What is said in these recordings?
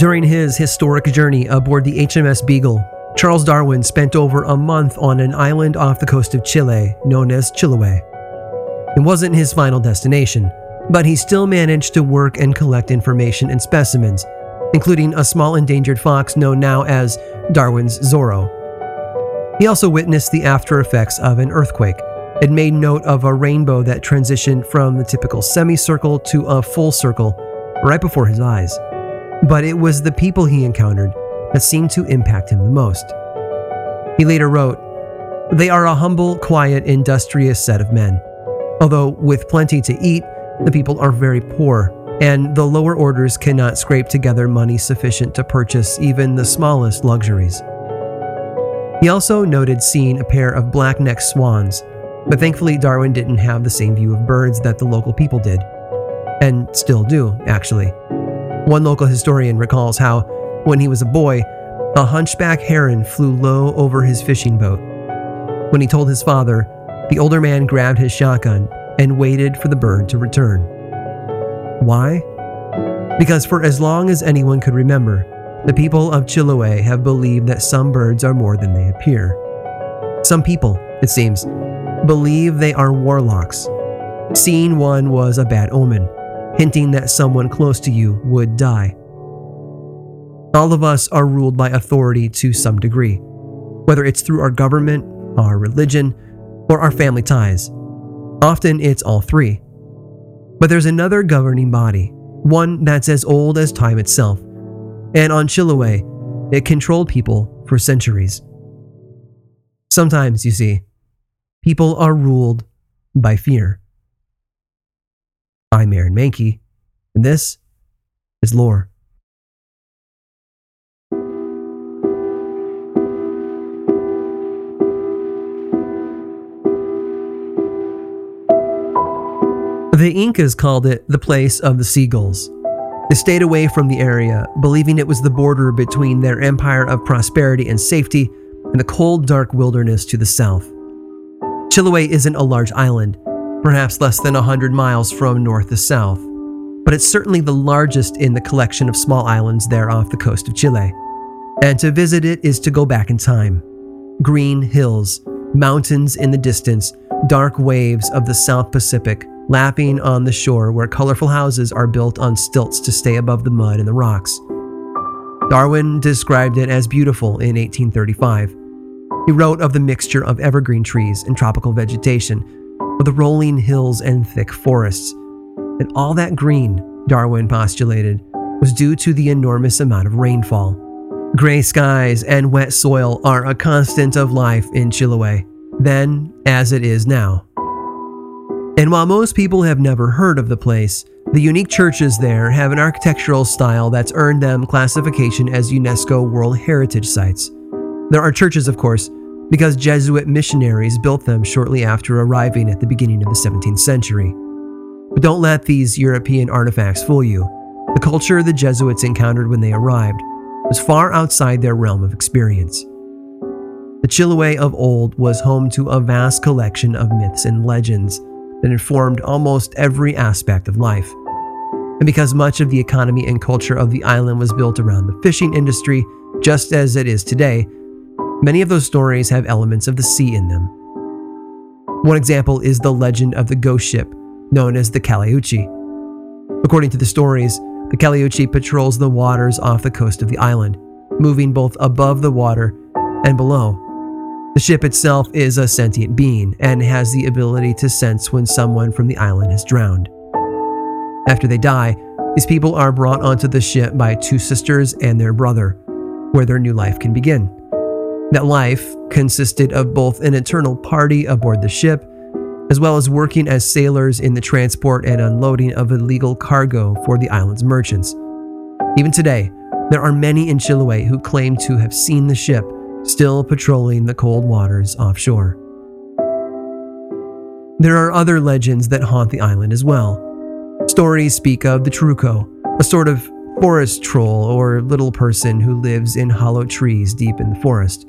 During his historic journey aboard the HMS Beagle, Charles Darwin spent over a month on an island off the coast of Chile known as Chiloé. It wasn't his final destination, but he still managed to work and collect information and specimens, including a small endangered fox known now as Darwin's Zorro. He also witnessed the after effects of an earthquake and made note of a rainbow that transitioned from the typical semicircle to a full circle right before his eyes. But it was the people he encountered that seemed to impact him the most. He later wrote, They are a humble, quiet, industrious set of men. Although with plenty to eat, the people are very poor, and the lower orders cannot scrape together money sufficient to purchase even the smallest luxuries. He also noted seeing a pair of black necked swans, but thankfully Darwin didn't have the same view of birds that the local people did. And still do, actually. One local historian recalls how, when he was a boy, a hunchback heron flew low over his fishing boat. When he told his father, the older man grabbed his shotgun and waited for the bird to return. Why? Because for as long as anyone could remember, the people of Chiloé have believed that some birds are more than they appear. Some people, it seems, believe they are warlocks. Seeing one was a bad omen, hinting that someone close to you would die. All of us are ruled by authority to some degree, whether it's through our government, our religion, or our family ties. Often it's all three. But there's another governing body, one that's as old as time itself and on Chiloé, it controlled people for centuries. Sometimes, you see, people are ruled by fear. I'm Aaron Mahnke, and this is Lore. The Incas called it the place of the seagulls. They stayed away from the area, believing it was the border between their empire of prosperity and safety and the cold, dark wilderness to the south. Chiloé isn't a large island, perhaps less than 100 miles from north to south, but it's certainly the largest in the collection of small islands there off the coast of Chile. And to visit it is to go back in time. Green hills, mountains in the distance, dark waves of the South Pacific, lapping on the shore where colorful houses are built on stilts to stay above the mud and the rocks. Darwin described it as beautiful in 1835. He wrote of the mixture of evergreen trees and tropical vegetation, of the rolling hills and thick forests. And all that green, Darwin postulated, was due to the enormous amount of rainfall. Gray skies and wet soil are a constant of life in Chiloé, then as it is now. And while most people have never heard of the place, the unique churches there have an architectural style that's earned them classification as UNESCO World Heritage Sites. There are churches, of course, because Jesuit missionaries built them shortly after arriving at the beginning of the 17th century. But don't let these European artifacts fool you. The culture the Jesuits encountered when they arrived was far outside their realm of experience. The Chiloé of old was home to a vast collection of myths and legends that informed almost every aspect of life. And because much of the economy and culture of the island was built around the fishing industry, just as it is today, many of those stories have elements of the sea in them. One example is the legend of the ghost ship, known as the Caleuche. According to the stories, the Caleuche patrols the waters off the coast of the island, moving both above the water and below the ship itself is a sentient being and has the ability to sense when someone from the island has drowned. After they die, these people are brought onto the ship by two sisters and their brother, where their new life can begin. That life consisted of both an eternal party aboard the ship, as well as working as sailors in the transport and unloading of illegal cargo for the island's merchants. Even today, there are many in Chiloé who claim to have seen the ship still patrolling the cold waters offshore. There are other legends that haunt the island as well. Stories speak of the Trauco, a sort of forest troll or little person who lives in hollow trees deep in the forest.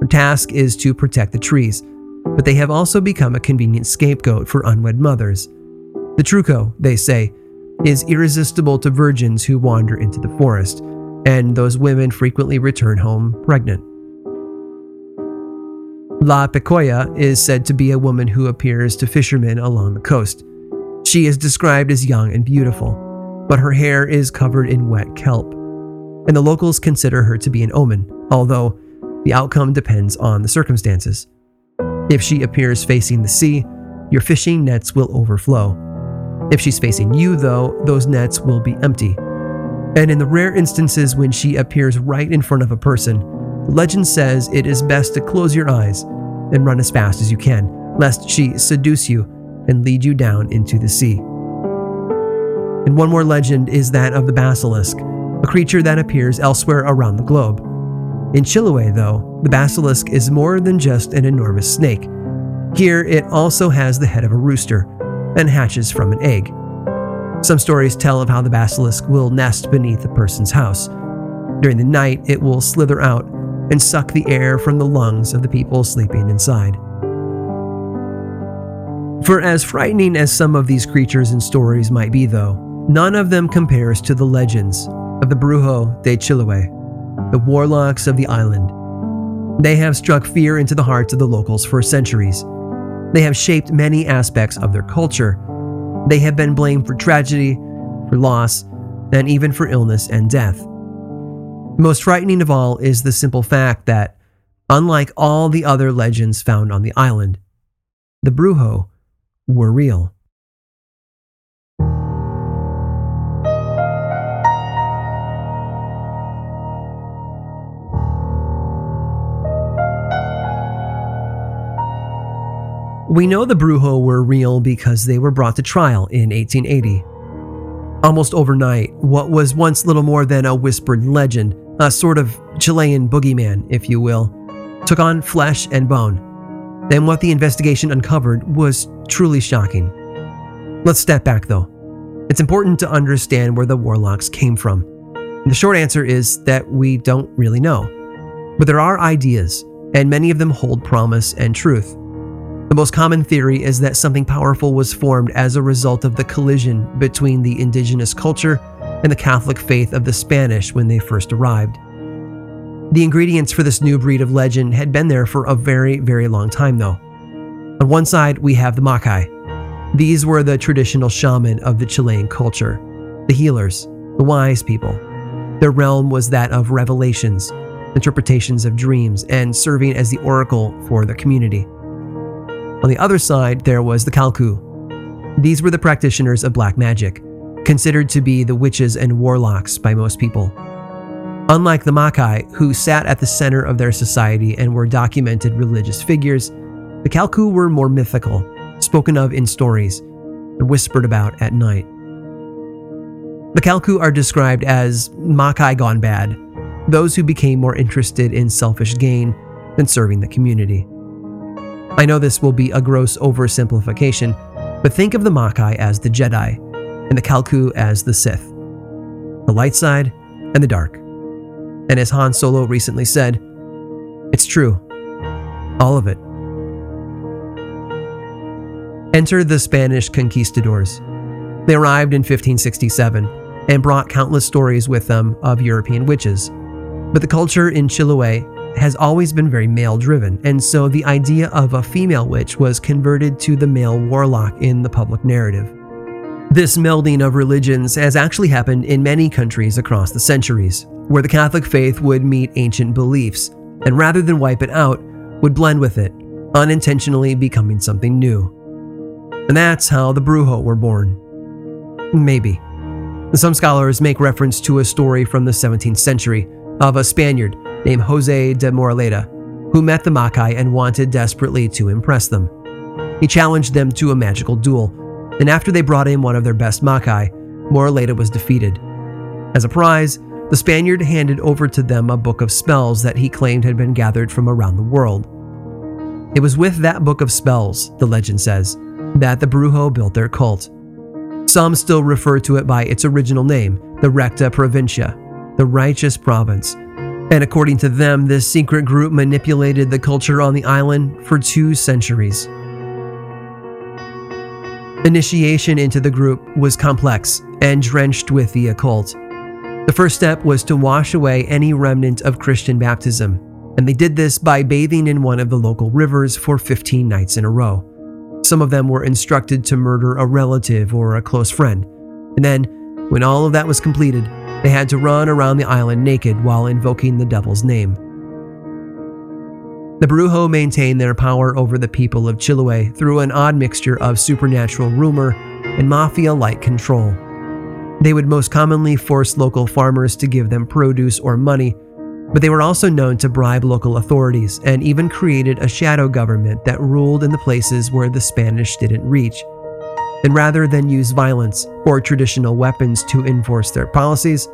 Her task is to protect the trees, but they have also become a convenient scapegoat for unwed mothers. The Trauco, they say, is irresistible to virgins who wander into the forest, and those women frequently return home pregnant. La Pincoya is said to be a woman who appears to fishermen along the coast. She is described as young and beautiful, but her hair is covered in wet kelp, and the locals consider her to be an omen, although the outcome depends on the circumstances. If she appears facing the sea, your fishing nets will overflow. If she's facing you, though, those nets will be empty. And in the rare instances when she appears right in front of a person, legend says it is best to close your eyes and run as fast as you can, lest she seduce you and lead you down into the sea. And one more legend is that of the basilisk, a creature that appears elsewhere around the globe. In Chiloé, though, the basilisk is more than just an enormous snake. Here, it also has the head of a rooster and hatches from an egg. Some stories tell of how the basilisk will nest beneath a person's house. During the night, it will slither out and suck the air from the lungs of the people sleeping inside. For as frightening as some of these creatures and stories might be, though, none of them compares to the legends of the Brujo de Chiloé the warlocks of the island. They have struck fear into the hearts of the locals for centuries. They have shaped many aspects of their culture. They have been blamed for tragedy, for loss, and even for illness and death. Most frightening of all is the simple fact that, unlike all the other legends found on the island, the Brujo were real. We know the Brujo were real because they were brought to trial in 1880. Almost overnight, what was once little more than a whispered legend, a sort of Chilean boogeyman, if you will, took on flesh and bone. Then what the investigation uncovered was truly shocking. Let's step back though. It's important to understand where the warlocks came from. the short answer is that we don't really know. But there are ideas, and many of them hold promise and truth. The most common theory is that something powerful was formed as a result of the collision between the indigenous culture and the Catholic faith of the Spanish when they first arrived. The ingredients for this new breed of legend had been there for a very, very long time, though. On one side, we have the Makai. These were the traditional shaman of the Chilean culture, the healers, the wise people. Their realm was that of revelations, interpretations of dreams, and serving as the oracle for the community. On the other side, there was the Kalku. These were the practitioners of black magic, considered to be the witches and warlocks by most people. Unlike the Makai, who sat at the center of their society and were documented religious figures, the Kalku were more mythical, spoken of in stories, and whispered about at night. The Kalku are described as Makai gone bad, those who became more interested in selfish gain than serving the community. I know this will be a gross oversimplification, but think of the Makai as the Jedi and the Kalku as the Sith, the light side and the dark. And as Han Solo recently said, it's true. All of it. Enter the Spanish conquistadors. They arrived in 1567 and brought countless stories with them of European witches. But the culture in Chiloé has always been very male driven, and so the idea of a female witch was converted to the male warlock in the public narrative. This melding of religions has actually happened in many countries across the centuries, where the Catholic faith would meet ancient beliefs, and rather than wipe it out, would blend with it, unintentionally becoming something new. And that's how the Brujo were born. Maybe. Some scholars make reference to a story from the 17th century of a Spaniard named Jose de Moraleda, who met the Makai and wanted desperately to impress them. He challenged them to a magical duel, and after they brought in one of their best Makai, Moraleda was defeated. As a prize, the Spaniard handed over to them a book of spells that he claimed had been gathered from around the world. It was with that book of spells, the legend says, that the Brujo built their cult. Some still refer to it by its original name, the Recta Provincia, the righteous province. And according to them, this secret group manipulated the culture on the island for two centuries. Initiation into the group was complex and drenched with the occult. The first step was to wash away any remnant of Christian baptism, and they did this by bathing in one of the local rivers for 15 nights in a row. Some of them were instructed to murder a relative or a close friend, and then, when all of that was completed, they had to run around the island naked while invoking the devil's name. The Brujo maintained their power over the people of Chiloé through an odd mixture of supernatural rumor and mafia like control. They would most commonly force local farmers to give them produce or money, but they were also known to bribe local authorities and even created a shadow government that ruled in the places where the Spanish didn't reach. And rather than use violence or traditional weapons to enforce their policies,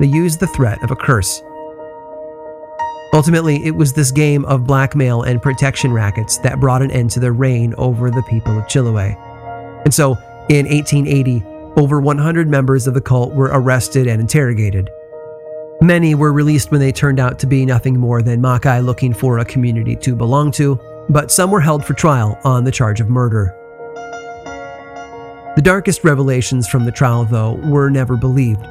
they used the threat of a curse Ultimately, it was this game of blackmail and protection rackets that brought an end to their reign over the people of Chiloé. And so, in 1880, over 100 members of the cult were arrested and interrogated. Many were released when they turned out to be nothing more than Makai looking for a community to belong to, but some were held for trial on the charge of murder. The darkest revelations from the trial, though, were never believed.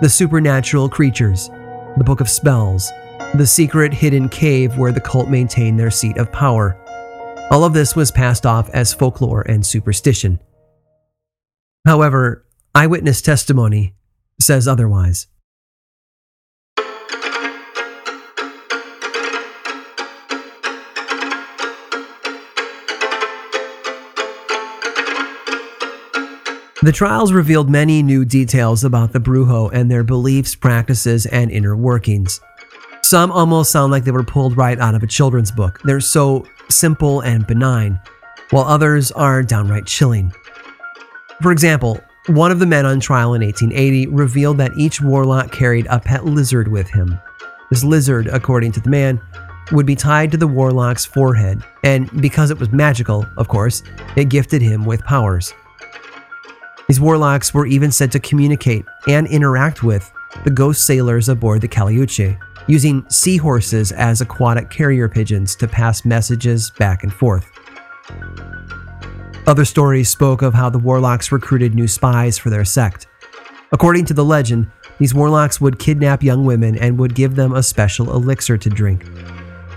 The supernatural creatures, the Book of Spells, the secret hidden cave where the cult maintained their seat of power. All of this was passed off as folklore and superstition. However, eyewitness testimony says otherwise. The trials revealed many new details about the Brujo and their beliefs, practices, and inner workings. Some almost sound like they were pulled right out of a children's book. They're so simple and benign, while others are downright chilling. For example, one of the men on trial in 1880 revealed that each warlock carried a pet lizard with him. This lizard, according to the man, would be tied to the warlock's forehead, and because it was magical, of course, it gifted him with powers. These warlocks were even said to communicate and interact with the ghost sailors aboard the Caleuche, using seahorses as aquatic carrier pigeons to pass messages back and forth. Other stories spoke of how the warlocks recruited new spies for their sect. According to the legend, these warlocks would kidnap young women and would give them a special elixir to drink.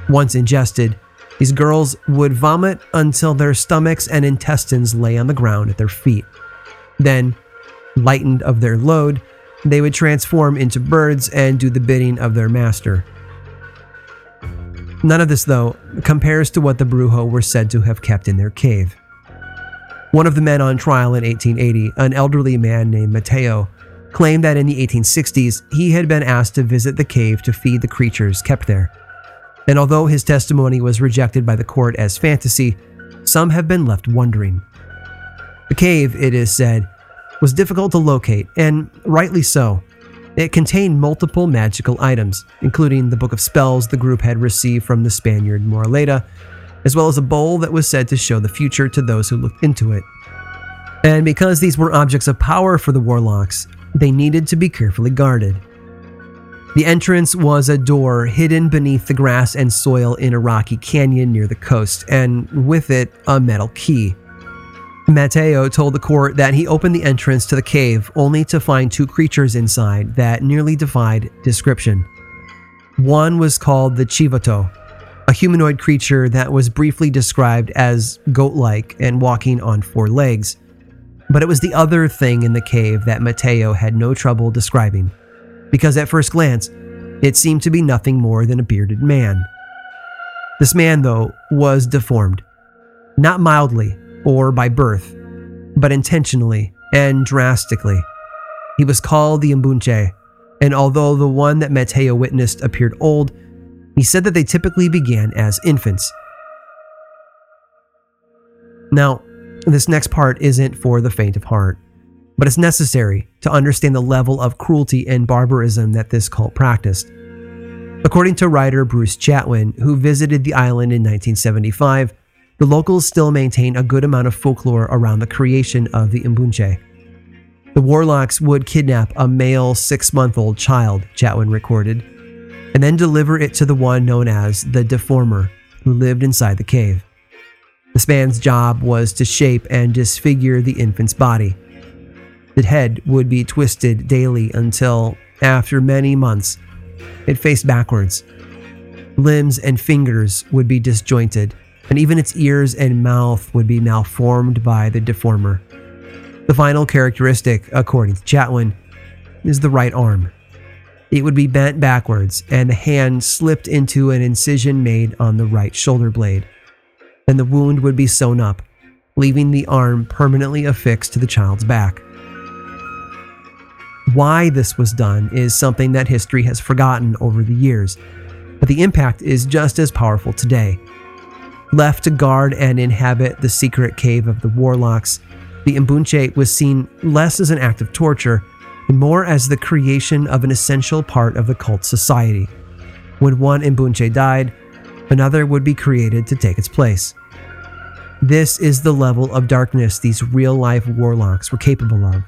Once ingested, these girls would vomit until their stomachs and intestines lay on the ground at their feet. Then, lightened of their load, they would transform into birds and do the bidding of their master. None of this, though, compares to what the Brujo were said to have kept in their cave. One of the men on trial in 1880, an elderly man named Mateo, claimed that in the 1860s he had been asked to visit the cave to feed the creatures kept there. And although his testimony was rejected by the court as fantasy, some have been left wondering. The cave, it is said, was difficult to locate, and rightly so. It contained multiple magical items, including the Book of Spells the group had received from the Spaniard Moraleda, as well as a bowl that was said to show the future to those who looked into it. And because these were objects of power for the warlocks, they needed to be carefully guarded. The entrance was a door hidden beneath the grass and soil in a rocky canyon near the coast, and with it, a metal key. Mateo told the court that he opened the entrance to the cave only to find two creatures inside that nearly defied description. One was called the Chivato, a humanoid creature that was briefly described as goat like and walking on four legs. But it was the other thing in the cave that Mateo had no trouble describing, because at first glance, it seemed to be nothing more than a bearded man. This man, though, was deformed. Not mildly, or by birth, but intentionally and drastically. He was called the Mbunche, and although the one that Mateo witnessed appeared old, He said that they typically began as infants. Now, this next part isn't for the faint of heart, but it's necessary to understand the level of cruelty and barbarism that this cult practiced. According to writer Bruce Chatwin, who visited the island in 1975, the locals still maintain a good amount of folklore around the creation of the Mbunche. The warlocks would kidnap a male six month old child, Chatwin recorded, and then deliver it to the one known as the Deformer, who lived inside the cave. This man's job was to shape and disfigure the infant's body. The head would be twisted daily until, after many months, it faced backwards. Limbs and fingers would be disjointed, and even its ears and mouth would be malformed by the deformer. The final characteristic, according to Chatwin, is the right arm. It would be bent backwards, and the hand slipped into an incision made on the right shoulder blade. Then the wound would be sewn up, leaving the arm permanently affixed to the child's back. Why this was done is something that history has forgotten over the years, but the impact is just as powerful today. Left to guard and inhabit the secret cave of the warlocks, the Mbunche was seen less as an act of torture and more as the creation of an essential part of the cult society. When one Mbunche died, another would be created to take its place. This is the level of darkness these real life warlocks were capable of.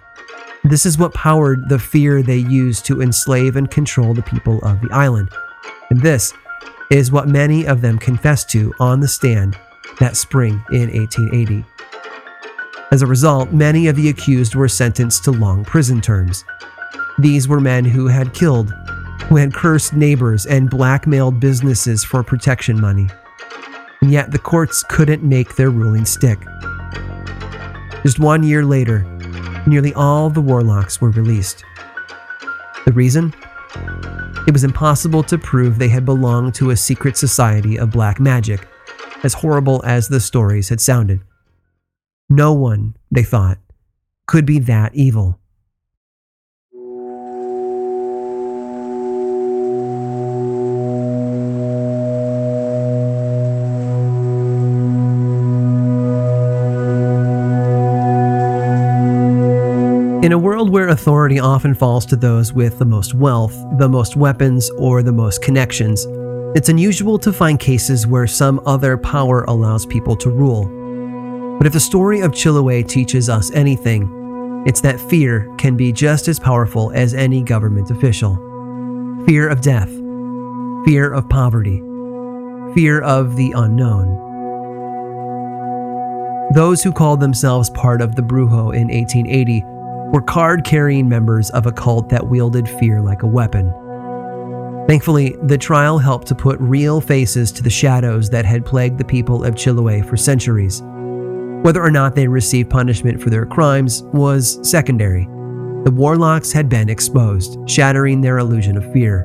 This is what powered the fear they used to enslave and control the people of the island. And this is what many of them confessed to on the stand that spring in 1880. As a result, many of the accused were sentenced to long prison terms. These were men who had killed, who had cursed neighbors and blackmailed businesses for protection money. And yet the courts couldn't make their ruling stick. Just one year later, nearly all the warlocks were released. The reason? It was impossible to prove they had belonged to a secret society of black magic, as horrible as the stories had sounded. No one, they thought, could be that evil. World where authority often falls to those with the most wealth, the most weapons, or the most connections, it's unusual to find cases where some other power allows people to rule. But if the story of Chiloé teaches us anything, it's that fear can be just as powerful as any government official. Fear of death, fear of poverty, fear of the unknown. Those who called themselves part of the Brujo in 1880 were card carrying members of a cult that wielded fear like a weapon. Thankfully, the trial helped to put real faces to the shadows that had plagued the people of Chiloé for centuries. Whether or not they received punishment for their crimes was secondary. The warlocks had been exposed, shattering their illusion of fear.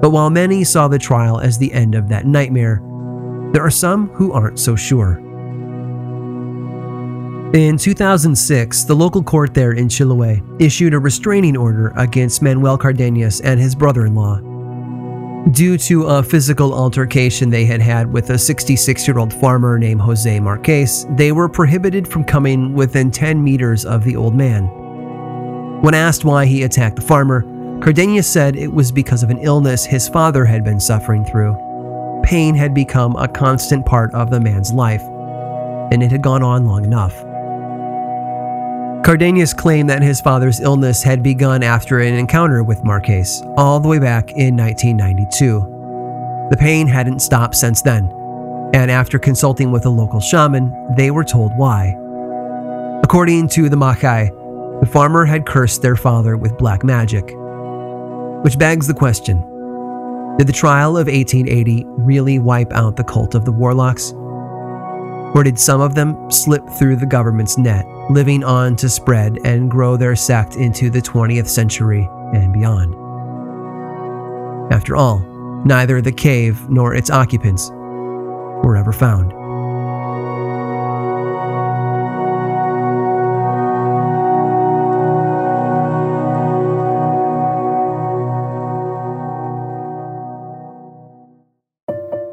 But while many saw the trial as the end of that nightmare, there are some who aren't so sure. In 2006, the local court there in Chiloé issued a restraining order against Manuel Cardenas and his brother in law. Due to a physical altercation they had had with a 66 year old farmer named Jose Marquez, they were prohibited from coming within 10 meters of the old man. When asked why he attacked the farmer, Cardenas said it was because of an illness his father had been suffering through. Pain had become a constant part of the man's life, and it had gone on long enough. Cardenas claimed that his father's illness had begun after an encounter with Marquez, all the way back in 1992. The pain hadn't stopped since then, and after consulting with a local shaman, they were told why. According to the Machai, the farmer had cursed their father with black magic. Which begs the question Did the trial of 1880 really wipe out the cult of the Warlocks? Or did some of them slip through the government's net, living on to spread and grow their sect into the 20th century and beyond? After all, neither the cave nor its occupants were ever found.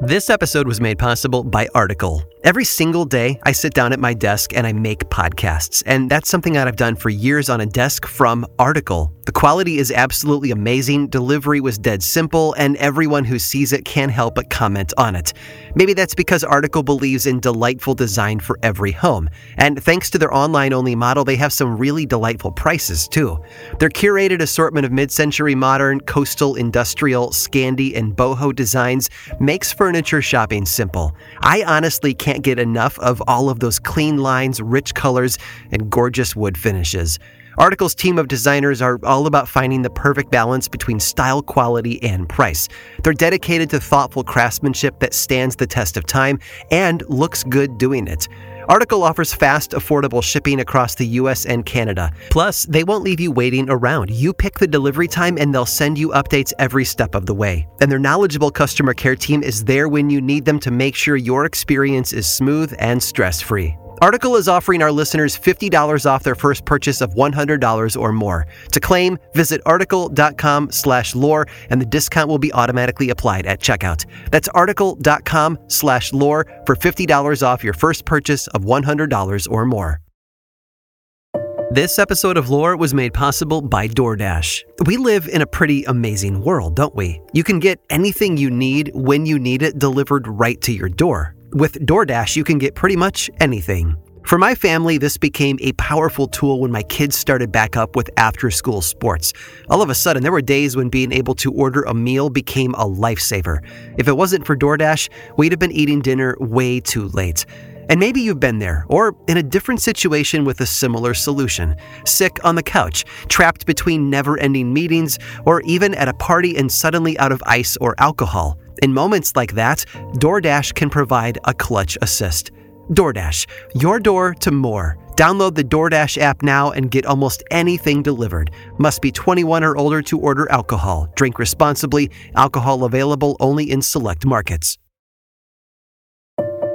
This episode was made possible by Article. Every single day, I sit down at my desk and I make podcasts, and that's something that I've done for years on a desk from Article. The quality is absolutely amazing, delivery was dead simple, and everyone who sees it can't help but comment on it. Maybe that's because Article believes in delightful design for every home, and thanks to their online only model, they have some really delightful prices too. Their curated assortment of mid century modern, coastal, industrial, Scandi, and boho designs makes furniture shopping simple. I honestly can't get enough of all of those clean lines, rich colors, and gorgeous wood finishes. Article's team of designers are all about finding the perfect balance between style, quality, and price. They're dedicated to thoughtful craftsmanship that stands the test of time and looks good doing it. Article offers fast, affordable shipping across the US and Canada. Plus, they won't leave you waiting around. You pick the delivery time and they'll send you updates every step of the way. And their knowledgeable customer care team is there when you need them to make sure your experience is smooth and stress free. Article is offering our listeners $50 off their first purchase of $100 or more. To claim, visit article.com slash lore and the discount will be automatically applied at checkout. That's article.com slash lore for $50 off your first purchase of $100 or more. This episode of Lore was made possible by DoorDash. We live in a pretty amazing world, don't we? You can get anything you need when you need it delivered right to your door. With DoorDash, you can get pretty much anything. For my family, this became a powerful tool when my kids started back up with after school sports. All of a sudden, there were days when being able to order a meal became a lifesaver. If it wasn't for DoorDash, we'd have been eating dinner way too late. And maybe you've been there, or in a different situation with a similar solution. Sick on the couch, trapped between never ending meetings, or even at a party and suddenly out of ice or alcohol. In moments like that, DoorDash can provide a clutch assist. DoorDash, your door to more. Download the DoorDash app now and get almost anything delivered. Must be 21 or older to order alcohol. Drink responsibly. Alcohol available only in select markets.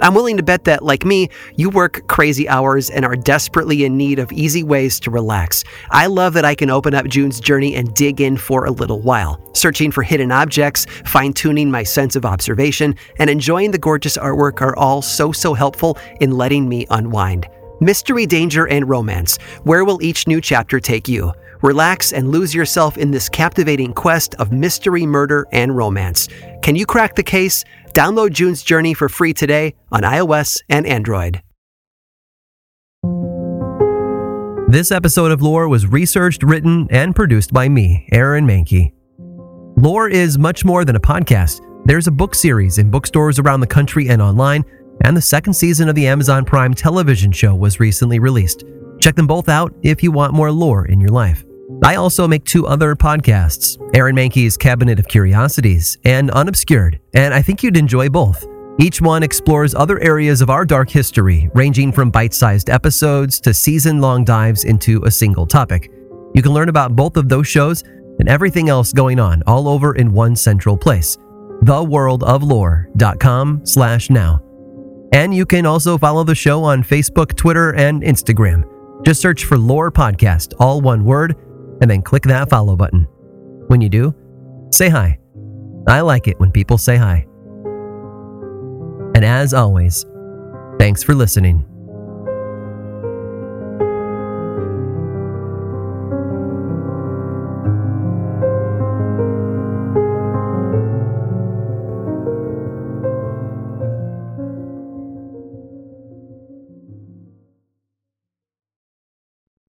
I'm willing to bet that, like me, you work crazy hours and are desperately in need of easy ways to relax. I love that I can open up June's journey and dig in for a little while, searching for hidden objects, fine tuning my sense of observation, and enjoying the gorgeous artwork are all so, so helpful in letting me unwind. Mystery, danger, and romance. Where will each new chapter take you? Relax and lose yourself in this captivating quest of mystery, murder, and romance. Can you crack the case? Download June's Journey for free today on iOS and Android. This episode of Lore was researched, written, and produced by me, Aaron Mahnke. Lore is much more than a podcast. There's a book series in bookstores around the country and online, and the second season of the Amazon Prime television show was recently released. Check them both out if you want more lore in your life. I also make two other podcasts Aaron Mahnke's Cabinet of Curiosities and Unobscured, and I think you'd enjoy both. Each one explores other areas of our dark history, ranging from bite sized episodes to season long dives into a single topic. You can learn about both of those shows and everything else going on all over in one central place theworldoflore.com slash now. And you can also follow the show on Facebook, Twitter, and Instagram. Just search for Lore Podcast, all one word, and then click that follow button. When you do, say hi. I like it when people say hi. And as always, thanks for listening.